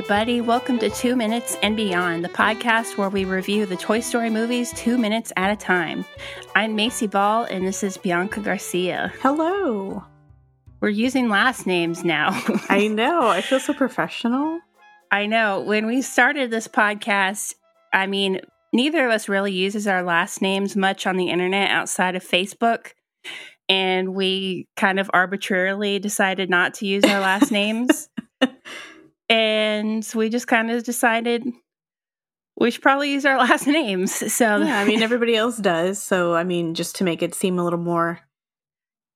everybody. Welcome to Two Minutes and Beyond, the podcast where we review the Toy Story movies two minutes at a time. I'm Macy Ball, and this is Bianca Garcia. Hello. We're using last names now. I know. I feel so professional. I know. When we started this podcast, I mean, neither of us really uses our last names much on the internet outside of Facebook. And we kind of arbitrarily decided not to use our last names. and we just kind of decided we should probably use our last names. So yeah, I mean everybody else does. So I mean, just to make it seem a little more,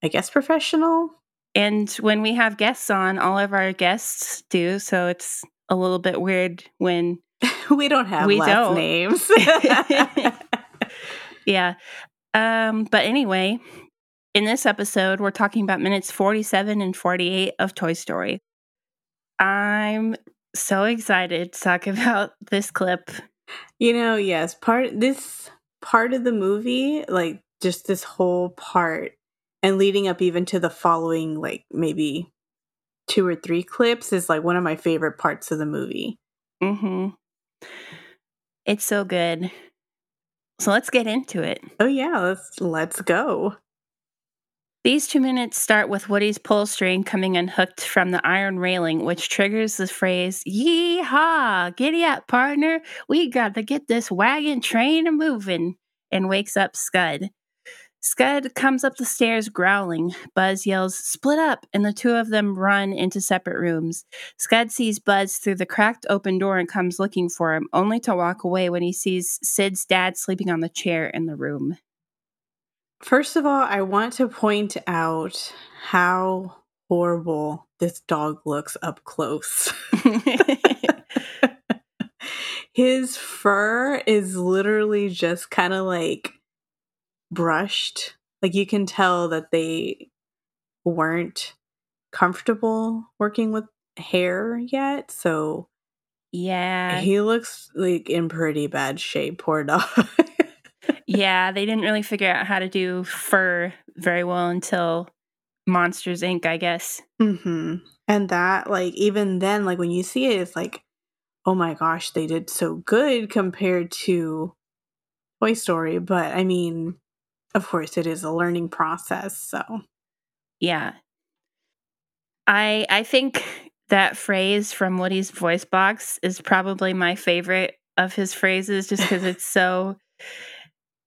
I guess, professional. And when we have guests on, all of our guests do. So it's a little bit weird when we don't have we last don't. names. yeah. Um, but anyway, in this episode, we're talking about minutes 47 and 48 of Toy Story. I'm so excited to talk about this clip. You know, yes, part this part of the movie, like just this whole part and leading up even to the following like maybe two or three clips is like one of my favorite parts of the movie. Mhm. It's so good. So let's get into it. Oh yeah, let's let's go. These two minutes start with Woody's pull string coming unhooked from the iron railing, which triggers the phrase, Yee-haw! Giddy up, partner! We got to get this wagon train moving, and wakes up Scud. Scud comes up the stairs growling. Buzz yells, Split up! And the two of them run into separate rooms. Scud sees Buzz through the cracked open door and comes looking for him, only to walk away when he sees Sid's dad sleeping on the chair in the room. First of all, I want to point out how horrible this dog looks up close. His fur is literally just kind of like brushed. Like you can tell that they weren't comfortable working with hair yet. So, yeah. He looks like in pretty bad shape, poor dog yeah, they didn't really figure out how to do fur very well until Monsters Inc., I guess. Mm-hmm. And that, like, even then, like, when you see it, it's like, oh my gosh, they did so good compared to Toy Story. But I mean, of course, it is a learning process. So, yeah. I I think that phrase from Woody's voice box is probably my favorite of his phrases just because it's so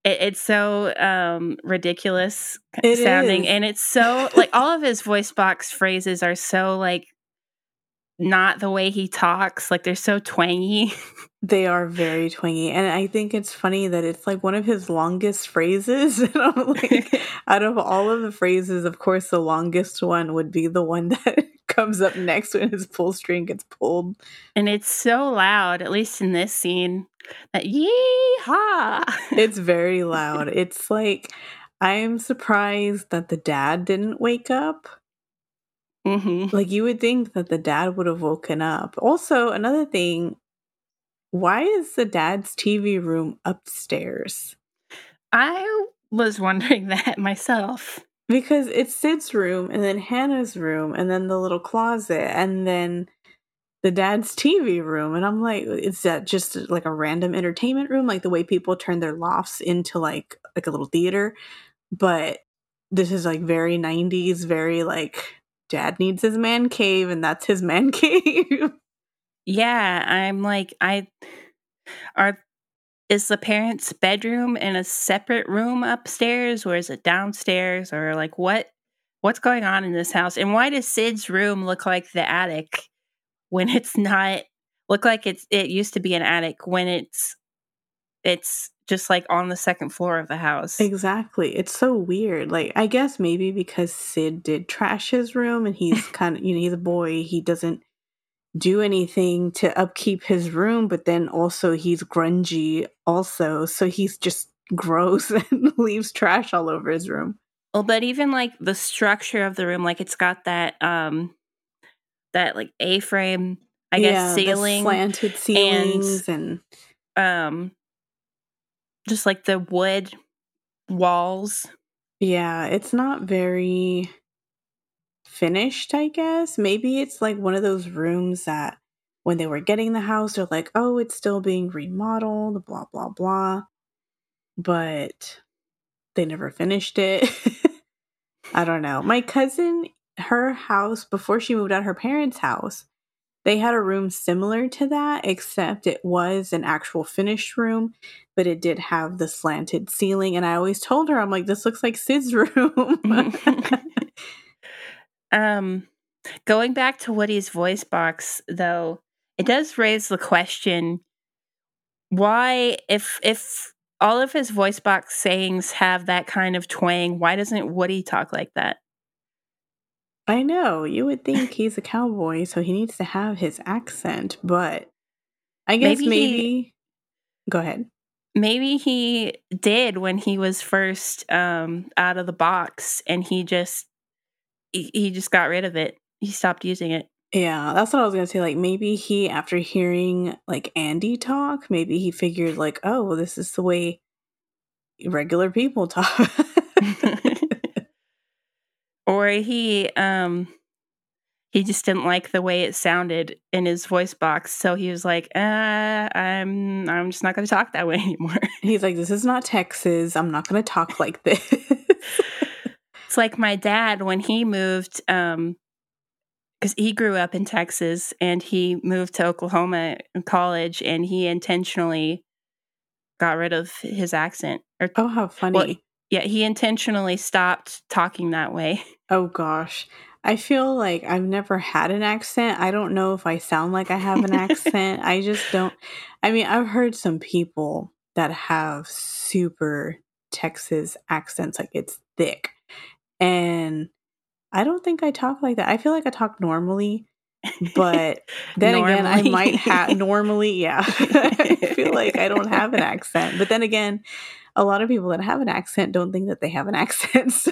it, it's so um, ridiculous it sounding, is. and it's so like all of his voice box phrases are so like not the way he talks. Like they're so twangy. They are very twangy. And I think it's funny that it's like one of his longest phrases. And I'm like, out of all of the phrases, of course, the longest one would be the one that comes up next when his pull string gets pulled. And it's so loud, at least in this scene, that yee-haw. it's very loud. It's like, I'm surprised that the dad didn't wake up Mm-hmm. Like you would think that the dad would have woken up. Also, another thing, why is the dad's TV room upstairs? I was wondering that myself. Because it's Sid's room and then Hannah's room and then the little closet and then the dad's TV room. And I'm like, is that just like a random entertainment room? Like the way people turn their lofts into like like a little theater. But this is like very 90s, very like dad needs his man cave and that's his man cave. Yeah, I'm like I are is the parents' bedroom in a separate room upstairs or is it downstairs or like what what's going on in this house? And why does Sid's room look like the attic when it's not look like it's it used to be an attic when it's it's just like on the second floor of the house. Exactly. It's so weird. Like I guess maybe because Sid did trash his room and he's kind of you know he's a boy, he doesn't do anything to upkeep his room, but then also he's grungy also, so he's just gross and leaves trash all over his room. Well, but even like the structure of the room, like it's got that um that like A frame, I guess yeah, ceiling, slanted ceilings, and, and um just like the wood walls. Yeah, it's not very finished, I guess. Maybe it's like one of those rooms that when they were getting the house, they're like, oh, it's still being remodeled, blah, blah, blah. But they never finished it. I don't know. My cousin, her house, before she moved out her parents' house, they had a room similar to that, except it was an actual finished room, but it did have the slanted ceiling. And I always told her, I'm like, this looks like Sid's room. um, going back to Woody's voice box, though, it does raise the question why, if if all of his voice box sayings have that kind of twang, why doesn't Woody talk like that? I know. You would think he's a cowboy, so he needs to have his accent, but I guess maybe, maybe he, go ahead. Maybe he did when he was first um out of the box and he just he, he just got rid of it. He stopped using it. Yeah, that's what I was gonna say. Like maybe he, after hearing like Andy talk, maybe he figured like, oh, well, this is the way regular people talk. or he um he just didn't like the way it sounded in his voice box so he was like uh, i'm i'm just not going to talk that way anymore he's like this is not texas i'm not going to talk like this it's like my dad when he moved um because he grew up in texas and he moved to oklahoma in college and he intentionally got rid of his accent or, oh how funny well, yeah he intentionally stopped talking that way Oh gosh. I feel like I've never had an accent. I don't know if I sound like I have an accent. I just don't. I mean, I've heard some people that have super Texas accents, like it's thick. And I don't think I talk like that. I feel like I talk normally, but then again, I might have normally, yeah. I feel like I don't have an accent. But then again, a lot of people that have an accent don't think that they have an accent. So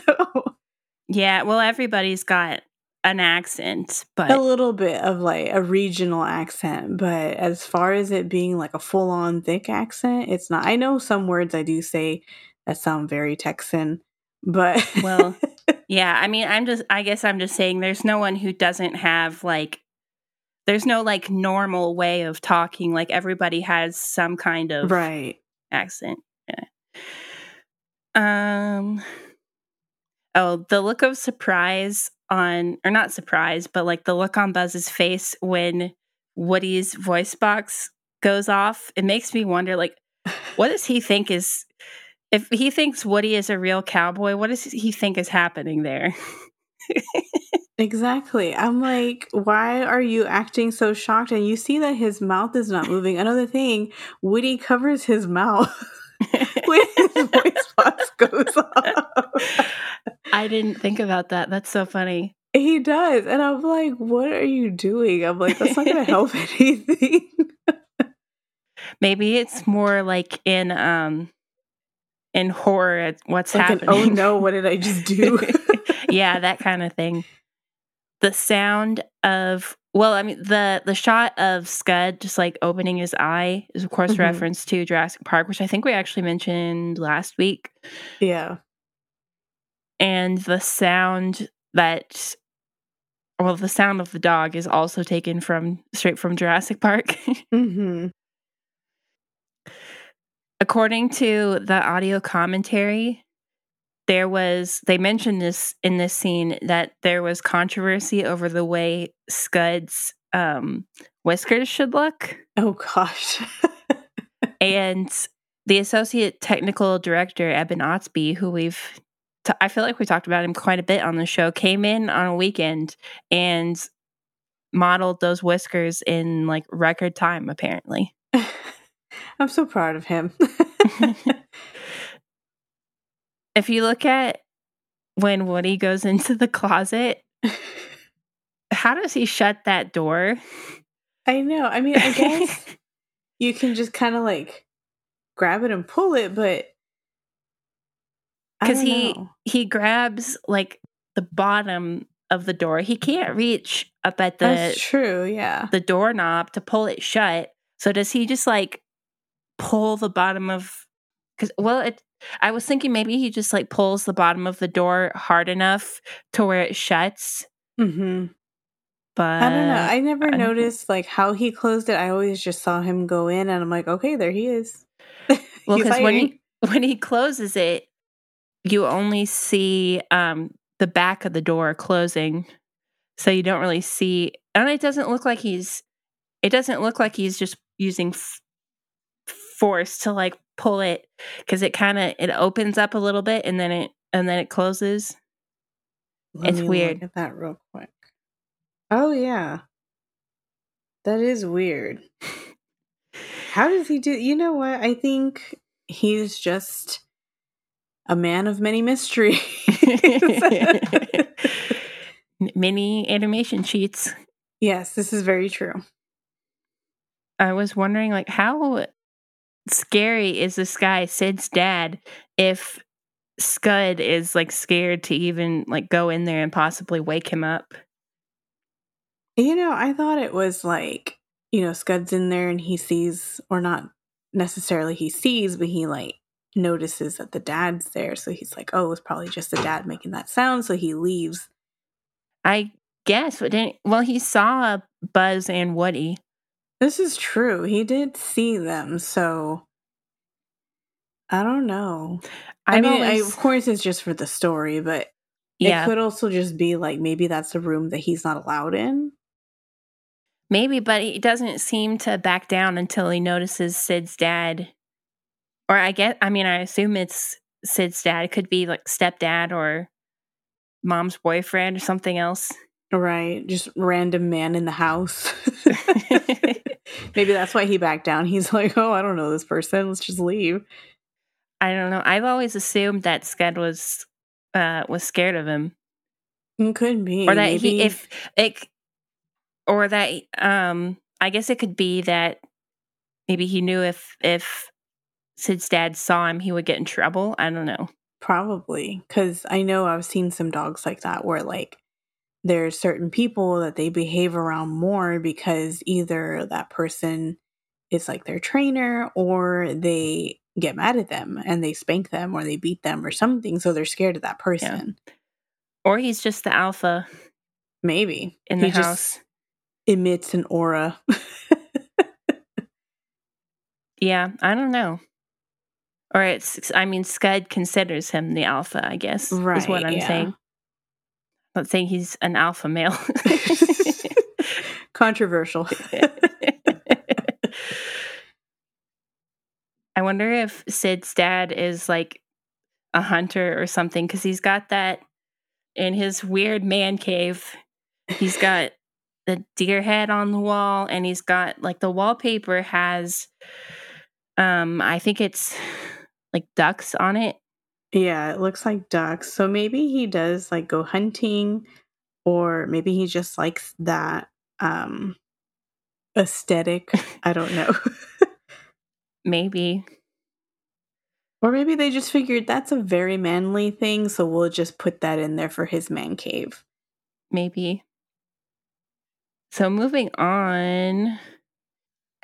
yeah, well, everybody's got an accent, but a little bit of like a regional accent. But as far as it being like a full on thick accent, it's not. I know some words I do say that sound very Texan, but well, yeah. I mean, I'm just. I guess I'm just saying there's no one who doesn't have like. There's no like normal way of talking. Like everybody has some kind of right accent. Yeah. Um Oh, the look of surprise on, or not surprise, but like the look on Buzz's face when Woody's voice box goes off, it makes me wonder, like, what does he think is, if he thinks Woody is a real cowboy, what does he think is happening there? exactly. I'm like, why are you acting so shocked? And you see that his mouth is not moving. Another thing, Woody covers his mouth when his voice box goes off. I didn't think about that. That's so funny. He does. And I'm like, what are you doing? I'm like, that's not going to help anything. Maybe it's more like in um in horror at what's like happening. An, oh no, what did I just do? yeah, that kind of thing. The sound of well, I mean the the shot of Scud just like opening his eye is of course mm-hmm. reference to Jurassic Park, which I think we actually mentioned last week. Yeah and the sound that well the sound of the dog is also taken from straight from jurassic park mm-hmm. According to the audio commentary there was they mentioned this in this scene that there was controversy over the way scud's um, whiskers should look oh gosh and the associate technical director eben ostby who we've t- I feel like we talked about him quite a bit on the show, came in on a weekend and modeled those whiskers in like record time, apparently. I'm so proud of him. if you look at when Woody goes into the closet, how does he shut that door? I know. I mean, I guess you can just kind of like grab it and pull it, but because he know. he grabs like the bottom of the door. He can't reach up at the That's true, yeah. The doorknob to pull it shut. So does he just like pull the bottom of cuz well it I was thinking maybe he just like pulls the bottom of the door hard enough to where it shuts. Mhm. But I don't know. I never I noticed like how he closed it. I always just saw him go in, and I'm like, okay, there he is. Well, because when he when he closes it, you only see um the back of the door closing, so you don't really see. And it doesn't look like he's. It doesn't look like he's just using f- force to like pull it because it kind of it opens up a little bit and then it and then it closes. Let it's me look weird. at that real quick. Oh yeah, that is weird. How does he do? You know what? I think he's just a man of many mysteries. Mini animation sheets. yes, this is very true. I was wondering, like, how scary is this guy, Sid's dad, if Scud is like scared to even like go in there and possibly wake him up? You know, I thought it was like, you know, Scud's in there and he sees, or not necessarily he sees, but he like notices that the dad's there. So he's like, oh, it's probably just the dad making that sound. So he leaves. I guess, but didn't, well, he saw Buzz and Woody. This is true. He did see them. So I don't know. I I've mean, I, of course, it's just for the story, but yeah, it could also just be like maybe that's a room that he's not allowed in. maybe, but he doesn't seem to back down until he notices Sid's dad. Or I guess, I mean, I assume it's Sid's dad. It could be like stepdad or mom's boyfriend or something else. Right. Just random man in the house. maybe that's why he backed down. He's like, oh, I don't know this person. Let's just leave. I don't know. I've always assumed that Scud was uh was scared of him. It could be. Or that maybe. he if it or that um I guess it could be that maybe he knew if if Sid's dad saw him he would get in trouble. I don't know. Probably. Because I know I've seen some dogs like that where, like, there's certain people that they behave around more because either that person is like their trainer or they get mad at them and they spank them or they beat them or something. So they're scared of that person. Or he's just the alpha Maybe. in the He house. just emits an aura. Yeah, I don't know. Or it's I mean Scud considers him the alpha, I guess. Is what I'm yeah. saying. Not saying he's an alpha male. Controversial. I wonder if Sid's dad is like a hunter or something because he's got that in his weird man cave. He's got the deer head on the wall, and he's got like the wallpaper has, um, I think it's like ducks on it. Yeah, it looks like ducks. So maybe he does like go hunting or maybe he just likes that um aesthetic. I don't know. Maybe or maybe they just figured that's a very manly thing, so we'll just put that in there for his man cave. maybe. So moving on.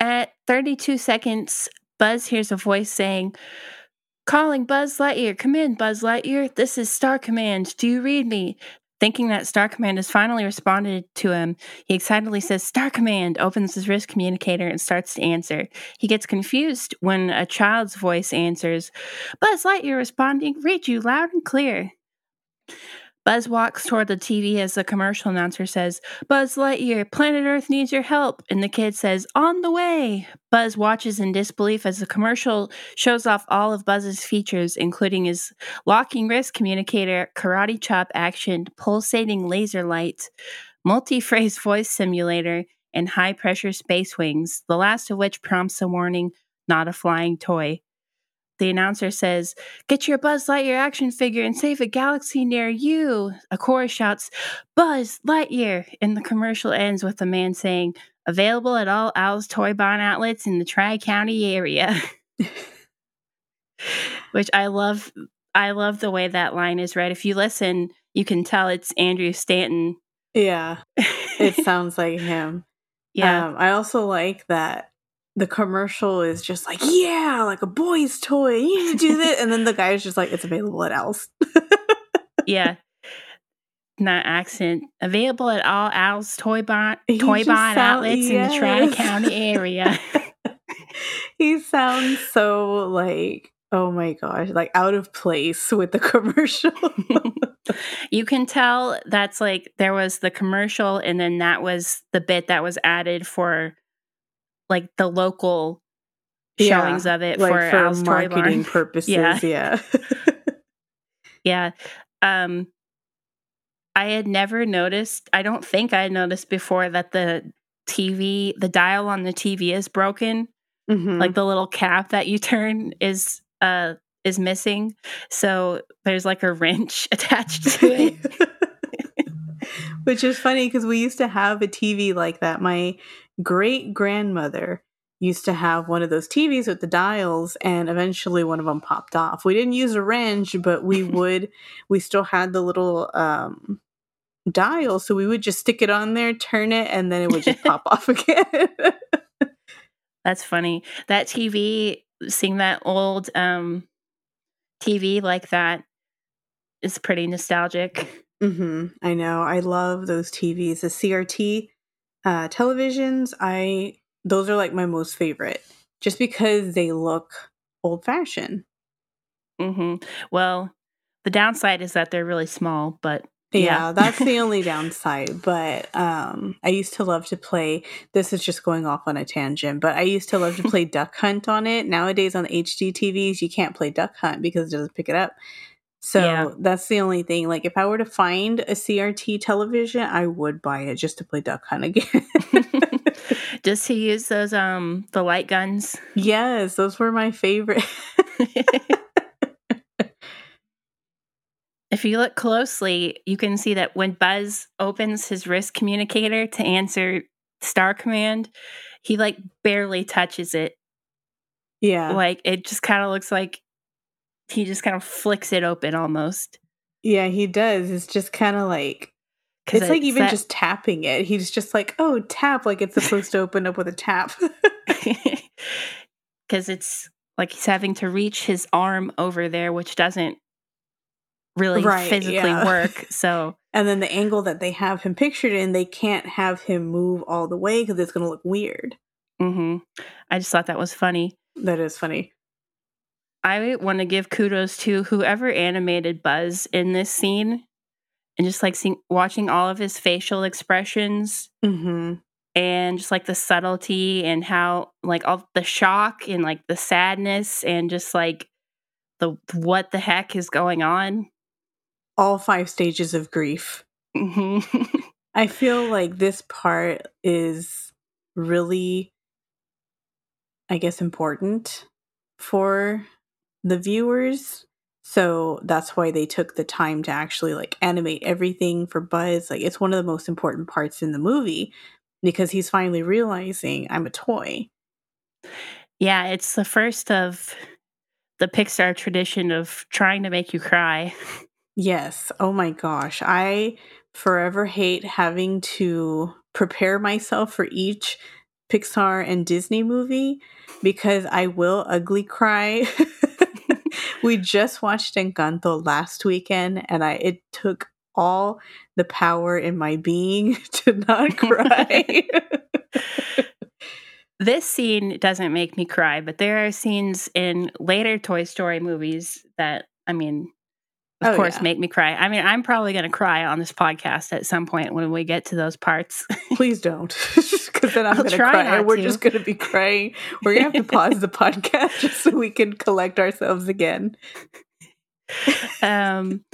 At 32 seconds, Buzz hears a voice saying, Calling Buzz Lightyear. Come in, Buzz Lightyear. This is Star Command. Do you read me? Thinking that Star Command has finally responded to him, he excitedly says, Star Command, opens his wrist communicator and starts to answer. He gets confused when a child's voice answers, Buzz Lightyear responding, read you loud and clear. Buzz walks toward the TV as the commercial announcer says, Buzz Lightyear, planet Earth needs your help. And the kid says, On the way. Buzz watches in disbelief as the commercial shows off all of Buzz's features, including his locking wrist communicator, karate chop action, pulsating laser light, multi phrase voice simulator, and high pressure space wings, the last of which prompts a warning not a flying toy. The announcer says, Get your Buzz Lightyear action figure and save a galaxy near you. A chorus shouts, Buzz Lightyear. And the commercial ends with a man saying, Available at all Al's Toy Barn outlets in the Tri County area. Which I love. I love the way that line is read. If you listen, you can tell it's Andrew Stanton. Yeah, it sounds like him. yeah. Um, I also like that the commercial is just like, yeah, like a boy's toy. You need to do this. and then the guy is just like, it's available at Al's. yeah. Not accent. Available at all Al's Toy He Toy sound- outlets in the Tri. County area. he sounds so like oh my gosh, like out of place with the commercial. you can tell that's like there was the commercial, and then that was the bit that was added for like the local Yeah, showings of it like for, for marketing purposes. Yeah. yeah. Yeah. Um I had never noticed, I don't think I had noticed before that the TV, the dial on the TV is broken. Mhm. Like the little cap that you turn is uh is missing. So there's like a wrench attached to it. Which is funny because we used to have a TV like that. My great grandmother used to have one of those TVs with the dials, and eventually one of them popped off. We didn't use a wrench, but we would, we still had the little um, dial. So we would just stick it on there, turn it, and then it would just pop off again. That's funny. That TV, seeing that old um TV like that is pretty nostalgic. Mm-hmm. I know. I love those TVs. The CRT uh, televisions, I those are like my most favorite, just because they look old fashioned. hmm Well, the downside is that they're really small, but Yeah, Yeah. that's the only downside. But um, I used to love to play. This is just going off on a tangent, but I used to love to play Duck Hunt on it. Nowadays on HD TVs, you can't play Duck Hunt because it doesn't pick it up. So Yeah. that's the only thing. Like if I were to find a CRT television, I would buy it just to play Duck Hunt again. Does he use those um the light guns. yes, those were my favorite. if you look closely, you can see that when Buzz opens his wrist communicator to answer Star Command, he like barely touches it. yeah, Like it just kind of looks like he just kind of flicks it open almost. yeah, he does. It's just kind of like it's like even that- just tapping it. He's just like, oh, tap, like it's supposed to open up with a tap. because it's like he's having to reach his arm over there, which doesn't really Right, physically yeah. work. So and then the angle that they have him pictured in, they can't have him move all the way because it's going to look weird. hmm I just thought that was funny. That is funny. I want to give kudos to whoever animated Buzz in this scene, and just like seeing, watching all of his facial expressions hmm and just like the subtlety and how like all the shock and like the sadness and just like the what the heck is going on. All five stages of grief. hmm I feel like this part is really, I guess, important for the viewers. So that's why they took the time to actually like animate everything for Buzz. Like it's one of the most important parts in the movie because he's finally realizing I'm a toy. Yeah, it's the first of the Pixar tradition of trying to make you cry. Yes. Oh my gosh. I forever hate having to prepare myself for each Pixar and Disney movie because I will ugly cry. we just watched Encanto last weekend and I it took all the power in my being to not cry. This scene doesn't make me cry, but there are scenes in later Toy Story movies that, I mean, of Oh, course, yeah. make me cry. I mean, I'm probably going to cry on this podcast at some point when we get to those parts. Please don't. Because then I'm going to cry and we're to. just going to be crying. We're going to have to pause the podcast just so we can collect ourselves again. um,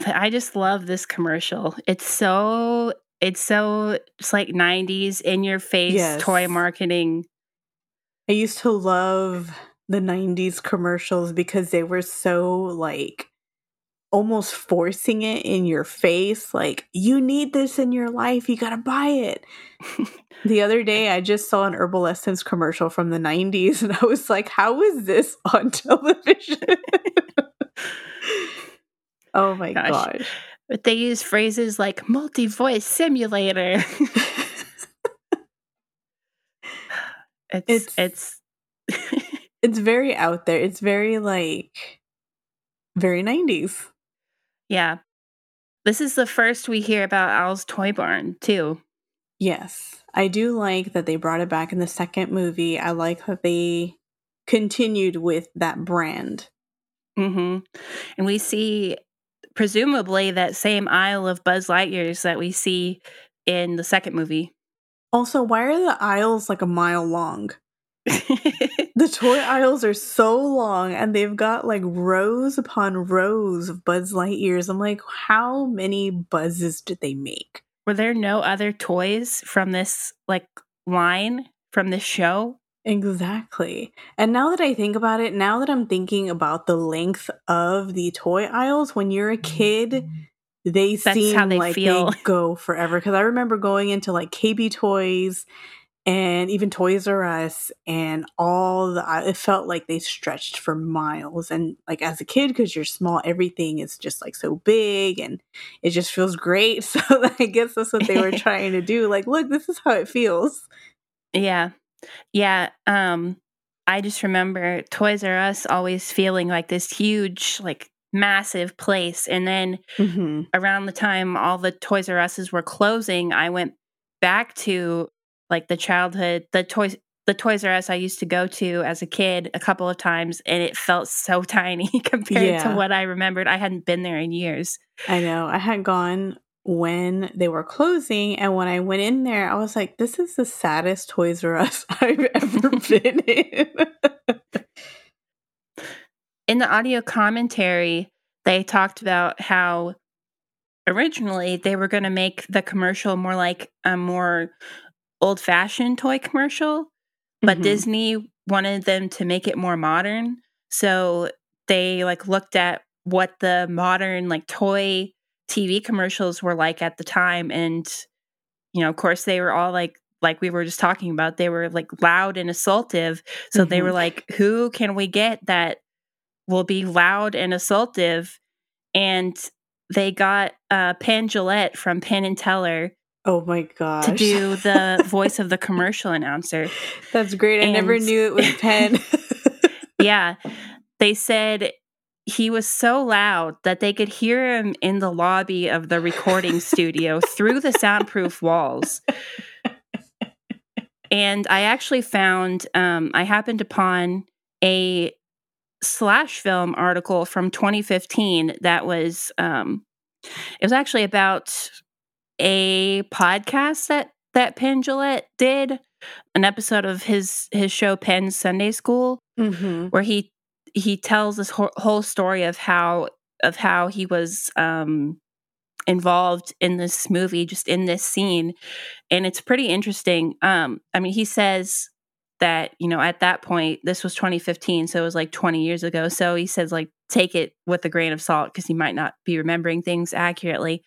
but I just love this commercial. It's so, it's so, it's like 90s in your face Yes. toy marketing. I used to love the 90s commercials because they were so like almost forcing it in your face like you need this in your life you got to buy it. the other day I just saw an herbal essence commercial from the 90s and I was like how is this on television? oh my Gosh. gosh. But they use phrases like multi voice simulator. it's, It's- it's, It's very out there. It's very like very 90s. yeah. This is the first we hear about Al's Toy Barn, too. Yes. I do like that they brought it back in the second movie. I like that they continued with that brand. Mm-hmm. And we see presumably that same aisle of Buzz Lightyears that we see in the second movie. Also, why are the aisles like a mile long? the toy aisles are so long and they've got like rows upon rows of Buzz Lightyears. I'm like, how many buzzes did they make? Were there no other toys from this like line from this show? Exactly. And now that I think about it, now that I'm thinking about the length of the toy aisles, when you're a kid, they That's seem how they like feel. they go forever. Because I remember going into like KB Toys and even Toys R Us, and all the it felt like they stretched for miles. And like as a kid, because you're small, everything is just like so big, and it just feels great. So I guess that's what they were trying to do. Like, look, this is how it feels. Yeah. Yeah. Um, I just remember Toys R Us always feeling like this huge, like massive place. And then hmm around the time all the Toys R Us's were closing, I went back to like the childhood, the toys the Toys R Us I used to go to as a kid a couple of times and it felt so tiny compared Yeah. to what I remembered. I hadn't been there in years. I know. I had gone when they were closing, and when I went in there, I was like, "This is the saddest Toys R Us I've ever been in." in the audio commentary, they talked about how originally they were going to make the commercial more like a more old fashioned toy commercial, but Mhm. Disney wanted them to make it more modern. So they like looked at what the modern like toy TV commercials were like at the time and you know, of course they were all like like we were just talking about, they were like loud and assaultive. So they Mhm. were like, who can we get that will be loud and assaultive? And they got uh Penn Jillette from Penn and Teller oh my gosh, to do the voice of the commercial announcer. That's great. I never knew it was Penn. Yeah. They said he was so loud that they could hear him in the lobby of the recording studio through the soundproof walls. And I actually found, um, I happened upon a slash film article from 2015 that was, um, it was actually about a podcast that that Penn Jillette did, an episode of his his show Penn Sunday School hmm where he he tells this whole, whole story of how of how he was um involved in this movie just in this scene and it's pretty interesting. Um i mean he says that you know at that point this was 2015 so it was like 20 years ago so he says like take it with a grain of salt because he might not be remembering things accurately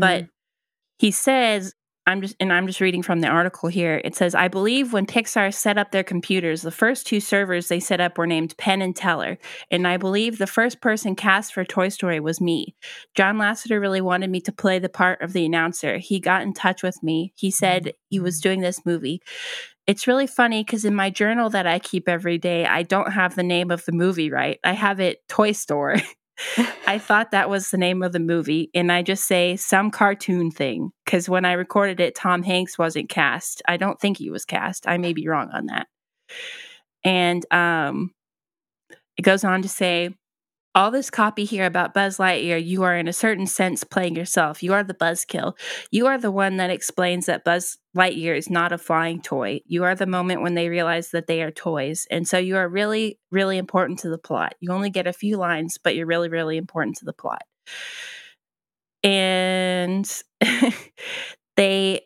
but he says i'm just and i'm just reading from the article here it says i believe when pixar set up their computers the first two servers they set up were named penn and teller and i believe the first person cast for toy story was me. John lasseter really wanted me to play the part of the announcer. He got in touch with me. He said he was doing this movie. It's really funny because in my journal that i keep every day i don't have the name of the movie right? I have it toy store I thought that was the name of the movie, and I just say some cartoon thing because when I recorded it, Tom Hanks wasn't cast. I don't think he was cast. I may be wrong on that. And um, it goes on to say, all this copy here about Buzz Lightyear, you are in a certain sense playing yourself. You are the buzzkill. You are the one that explains that Buzz Lightyear is not a flying toy. You are the moment when they realize that they are toys. And so you are really, really important to the plot. You only get a few lines, but you're really, really important to the plot. And they,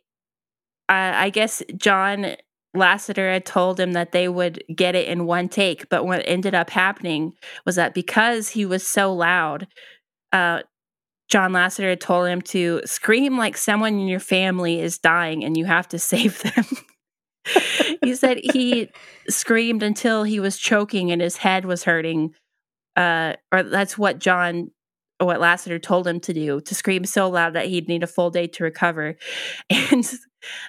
I I guess John Lasseter had told him that they would get it in one take, but what ended up happening was that because he was so loud, uh, John Lasseter had told him to scream like someone in your family is dying and you have to save them. he said he screamed until he was choking and his head was hurting. Uh, or that's what John, what Lasseter told him to do, to scream so loud that he'd need a full day to recover. And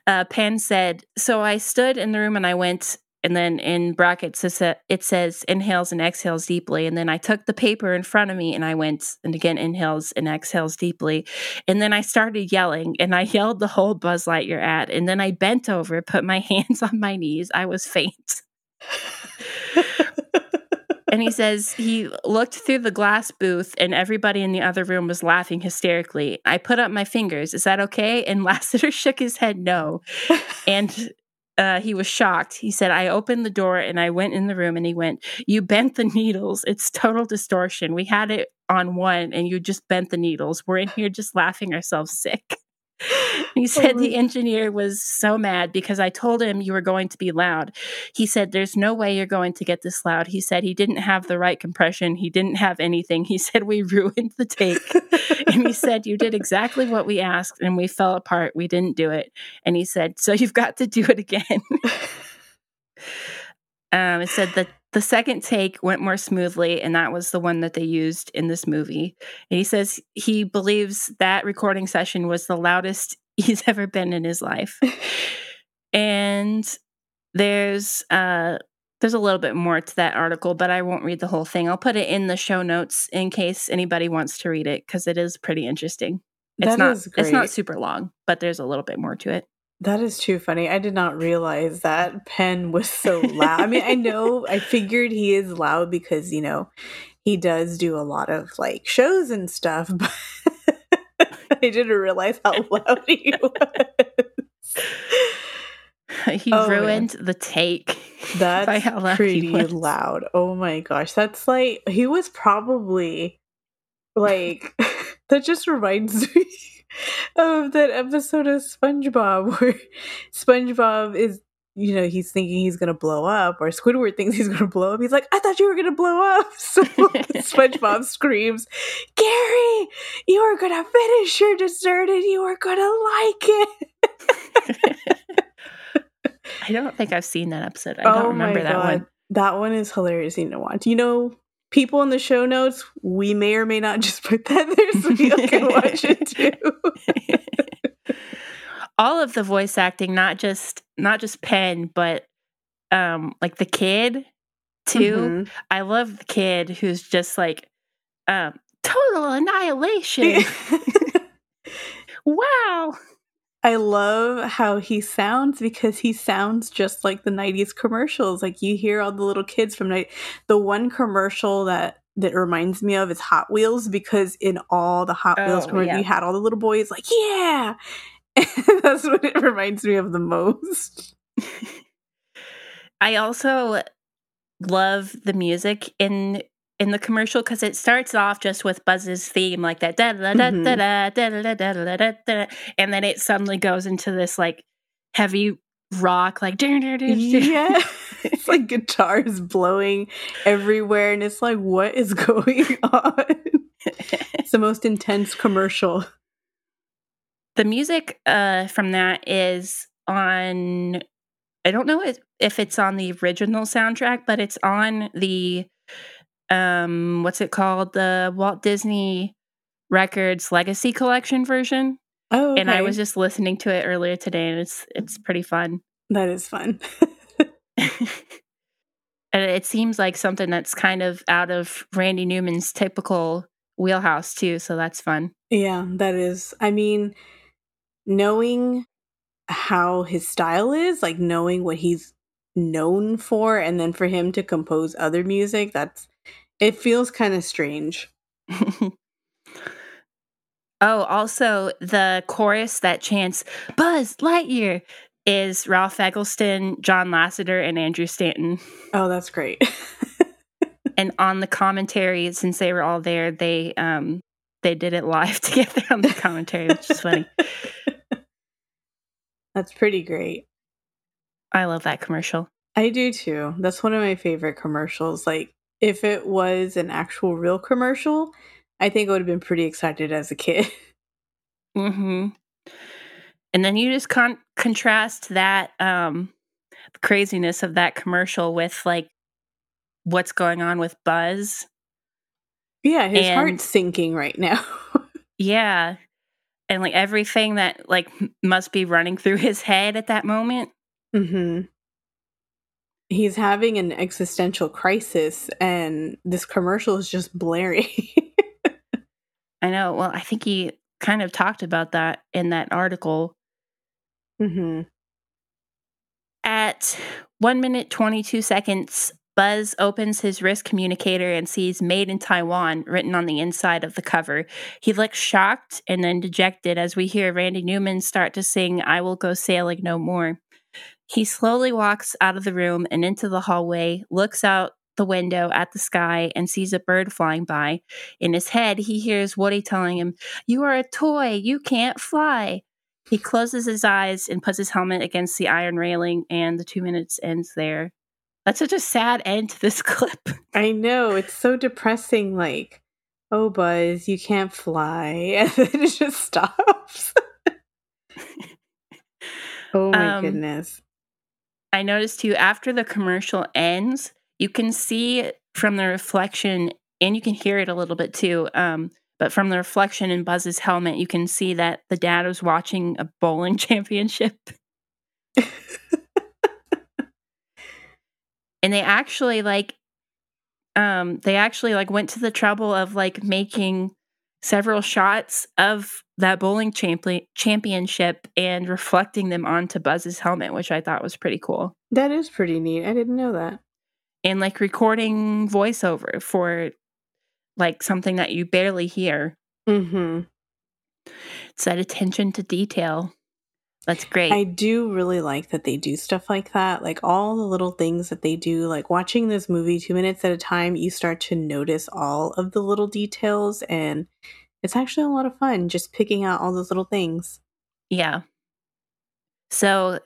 uh, Penn said, So I stood in the room and I went, and then in brackets it says inhales and exhales deeply. And then i took the paper in front of me and i went and again inhales and exhales deeply. And then i started yelling and i yelled the whole buzz lightyear ad. And then i bent over put my hands on my knees. I was faint and he says he looked through the glass booth and everybody in the other room was laughing hysterically. I put up my fingers. Is that okay? And Lasseter shook his head no. and uh, he was shocked. He said, I opened the door and I went in the room and he went, You bent the needles. It's total distortion. We had it on one and you just bent the needles. We're in here just laughing ourselves sick. He said the engineer was so mad because I told him you were going to be loud. He said, There's no way you're going to get this loud. He said he didn't have the right compression. He didn't have anything. He said, We ruined the take. and he said, You did exactly what we asked and we fell apart. We didn't do it. And he said, So you've got to do it again. um, it said that the second take went more smoothly, and that was the one that they used in this movie. And he says he believes that recording session was the loudest he's ever been in his life. and there's uh there's a little bit more to that article, but I won't read the whole thing. I'll put it in the show notes in case anybody wants to read it because it is pretty interesting. It's That not is great. it's not super long, but there's a little bit more to it. That is too funny. I did not realize that Penn was so loud. I mean, I know, I figured he is loud because, you know, he does do a lot of like shows and stuff, but I didn't realize how loud he was. he Oh, man. ruined the take That's how loud pretty loud. Oh my gosh. That's like, he was probably like, that just reminds me of that episode of SpongeBob where SpongeBob is, you know, he's thinking he's going to blow up, or Squidward thinks he's going to blow up. He's like, I thought you were going to blow up. So SpongeBob screams, Gary, you are going to finish your dessert and you are going to like it. I don't think I've seen that episode. I Oh don't remember that one. That one is hilarious to watch. You know, people in the show notes, we may or may not just put that there so you can watch it too. all of the voice acting not just not just penn but um like the kid too Mhm. i love the kid who's just like um total annihilation wow I love how he sounds because he sounds just like the 90s commercials. Like you hear all the little kids from night. The one commercial that that reminds me of is Hot Wheels because in all the Hot Wheels Oh, commercials yeah. you had all the little boys like, yeah. That's what it reminds me of the most. i also love the music in in the commercial because it starts off just with buzz's theme like that da da da Mhm. da da da da da da da and then it suddenly goes into this like heavy rock like Yeah. it's like guitars blowing everywhere and it's like what is going on? it's the most intense commercial. the music uh, from that is on i don't know if it's on the original soundtrack but it's on the um what's it called? The walt disney records legacy collection version. Oh, and i was just listening to it earlier today and it's it's pretty fun. That is fun. and it seems like something that's kind of out of randy newman's typical wheelhouse too so that's fun. Yeah, that is. I mean, knowing how his style is, like knowing what he's known for and then for him to compose other music, that's it feels kind of strange. oh, also the chorus that chants Buzz Lightyear is Ralph Eggleston, John Lasseter, and Andrew Stanton. Oh, that's great. And on the commentary, since they were all there, they um they did it live together on the commentary, which is funny. that's pretty great. I love that commercial. I do too. That's one of my favorite commercials. Like, if it was an actual real commercial, I think I would have been pretty excited as a kid. hmm And then you just con- contrast that um craziness of that commercial with like what's going on with Buzz. yeah, his And- heart's sinking right now. Yeah. And like everything that like must be running through his head at that moment. hmm he's having an existential crisis and this commercial is just blaring. I know. Well, I think he kind of talked about that in that article. hmm At 1 minute 22 seconds, Buzz opens his wrist communicator and sees Made in Taiwan written on the inside of the cover. He looks shocked and then dejected as we hear Randy Newman start to sing I Will Go Sailing No More. He slowly walks out of the room and into the hallway, looks out the window at the sky, and sees a bird flying by. In his head, he hears Woody telling him, You are a toy, you can't fly. He closes his eyes and puts his helmet against the iron railing, and the two minutes ends there. That's such a sad end to this clip. I know. It's so depressing. Like, oh, Buzz, you can't fly. And then it just stops. oh, my Um, goodness. I noticed too, after the commercial ends, you can see from the reflection, and you can hear it a little bit too. Um, but from the reflection in Buzz's helmet, you can see that the dad was watching a bowling championship. and they actually like um they actually like went to the trouble of like making several shots of that bowling champion championship and reflecting them onto Buzz's helmet, which I thought was pretty cool. That is pretty neat. I didn't know that. And like recording voiceover for like something that you barely hear. Mm-hmm. It's that attention to detail. That's great. I do really like that they do stuff like that. Like all the little things that they do, like watching this movie two minutes at a time, you start to notice all of the little details. And it's actually a lot of fun just picking out all those little things. Yeah. So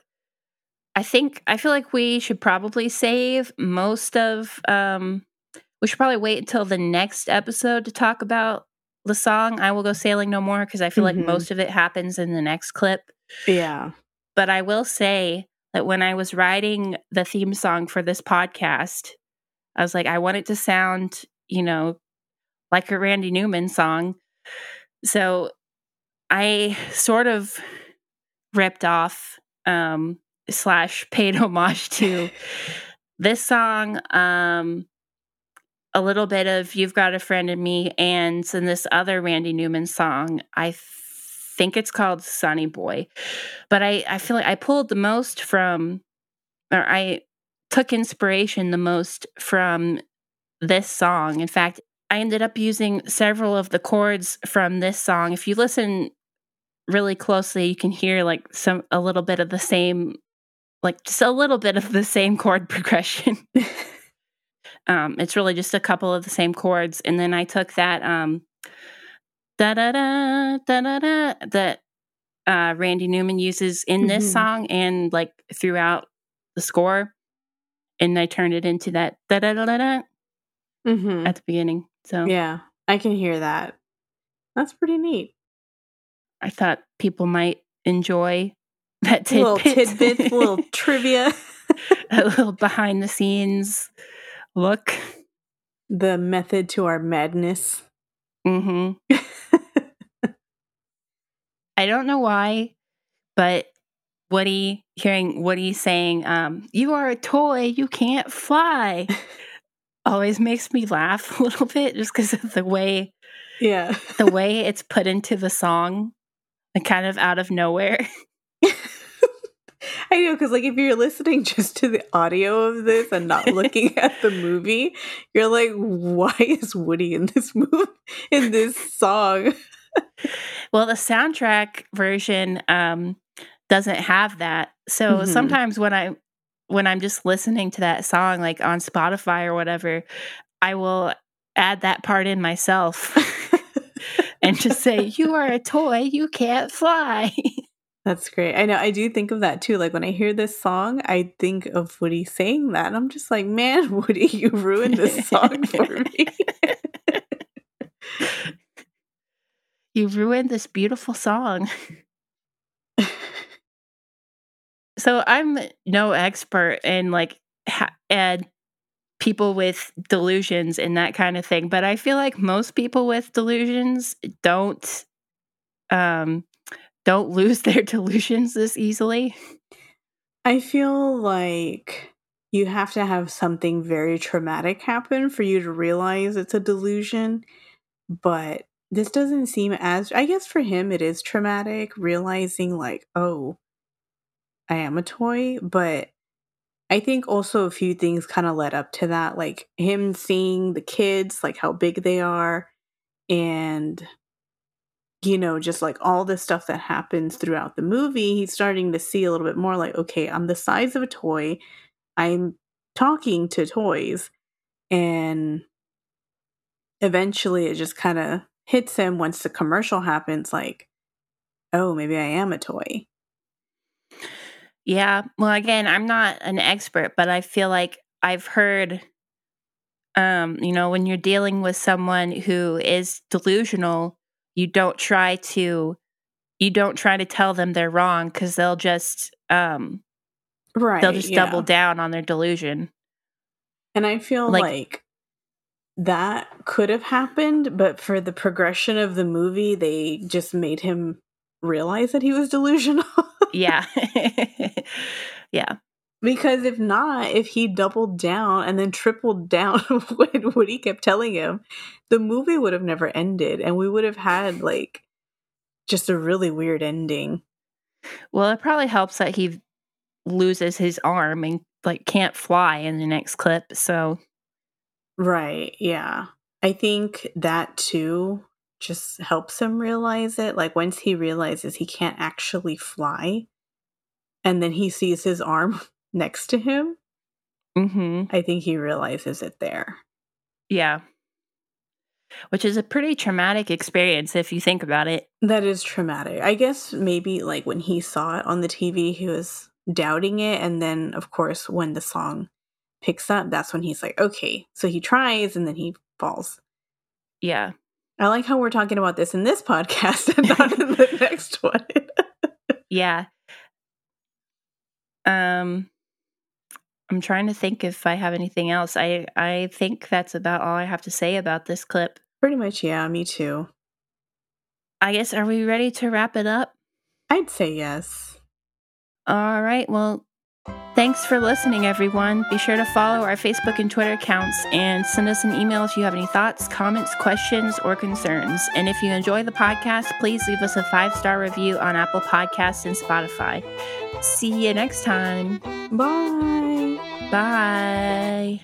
I think I feel like we should probably save most of um we should probably wait until the next episode to talk about the song I will go sailing no more because I feel Mhm. like most of it happens in the next clip. Yeah. But I will say that when I was writing the theme song for this podcast, I was like I want it to sound, you know, like a Randy Newman song. So I sort of ripped off um slash paid homage to this song um a little bit of you've got a friend in me and in this other randy newman song. I think it's called sunny boy. But i i feel like i pulled the most from or i took inspiration the most from this song. In fact i ended up using several of the chords from this song. If you listen really closely you can hear like some a little bit of the same like just a little bit of the same chord progression. Um it's really just a couple of the same chords. And then i took that um da da da da da da that uh randy newman uses in this Mhm. song and like throughout the score. And i turned it into that da da da da da hmm at the beginning so Yeah. I can hear that. That's pretty neat. i thought people might enjoy that tidbit. Little tidbits, little trivia. a little behind the scenes look the method to our madness. hmm I don't know why, but Woody, hearing Woody saying, um, You are a toy, you can't fly, always makes me laugh a little bit just because of the way yeah. the way it's put into the song, like kind of out of nowhere. I know because like if you're listening just to the audio of this and not looking at the movie, you're like, why is Woody in this movie in this song? Well, the soundtrack version um, doesn't have that. So Mhm. sometimes when I when I'm just listening to that song, like on Spotify or whatever, I will add that part in myself and just say, "You are a toy, you can't fly." That's great. I know. I do think of that too. Like when I hear this song, I think of Woody saying that. And I'm just like, man, Woody, you ruined this song for me. you ruined this beautiful song. So I'm no expert in like ha- and people with delusions and that kind of thing, but I feel like most people with delusions don't um don't lose their delusions this easily. I feel like you have to have something very traumatic happen for you to realize it's a delusion. But this doesn't seem as, I guess for him, it is traumatic realizing, like, oh, I am a toy. But I think also a few things kind of led up to that, like him seeing the kids, like how big they are, and you know, just like all the stuff that happens throughout the movie, he's starting to see a little bit more like, okay, I'm the size of a toy. I'm talking to toys. And eventually it just kind of hits him once the commercial happens like, oh, maybe I am a toy. Yeah. Well, again, I'm not an expert, but I feel like I've heard um, you know, when you're dealing with someone who is delusional, you don't try to you don't try to tell them they're wrong cuz they'll just um right. They'll just yeah. double down on their delusion. And I feel Like- like, that could have happened, but for the progression of the movie, they just made him realize that he was delusional. Yeah. yeah. because if not, if he doubled down and then tripled down what, what he kept telling him, the movie would have never ended and we would have had like just a really weird ending. Well, it probably helps that he loses his arm and like can't fly in the next clip. So Right. Yeah. I think that too just helps him realize it. Like once he realizes he can't actually fly and then he sees his arm next to him, hmm I think he realizes it there. yeah. Which is a pretty traumatic experience if you think about it. That is traumatic. I guess maybe like when he saw it on the TV, he was doubting it. And then, of course, when the song picks up, that's when he's like, okay. So he tries and then he falls. Yeah. I like how we're talking about this in this podcast and not in the next one. Yeah. Um I'm trying to think if I have anything else. I I think that's about all I have to say about this clip. Pretty much, yeah, me too. I guess are we ready to wrap it up? I'd say yes. All right. Well, thanks for listening everyone. Be sure to follow our Facebook and Twitter accounts and send us an email if you have any thoughts, comments, questions, or concerns. And if you enjoy the podcast, please leave us a 5-star review on Apple Podcasts and Spotify. See you next time. Bye. Bye.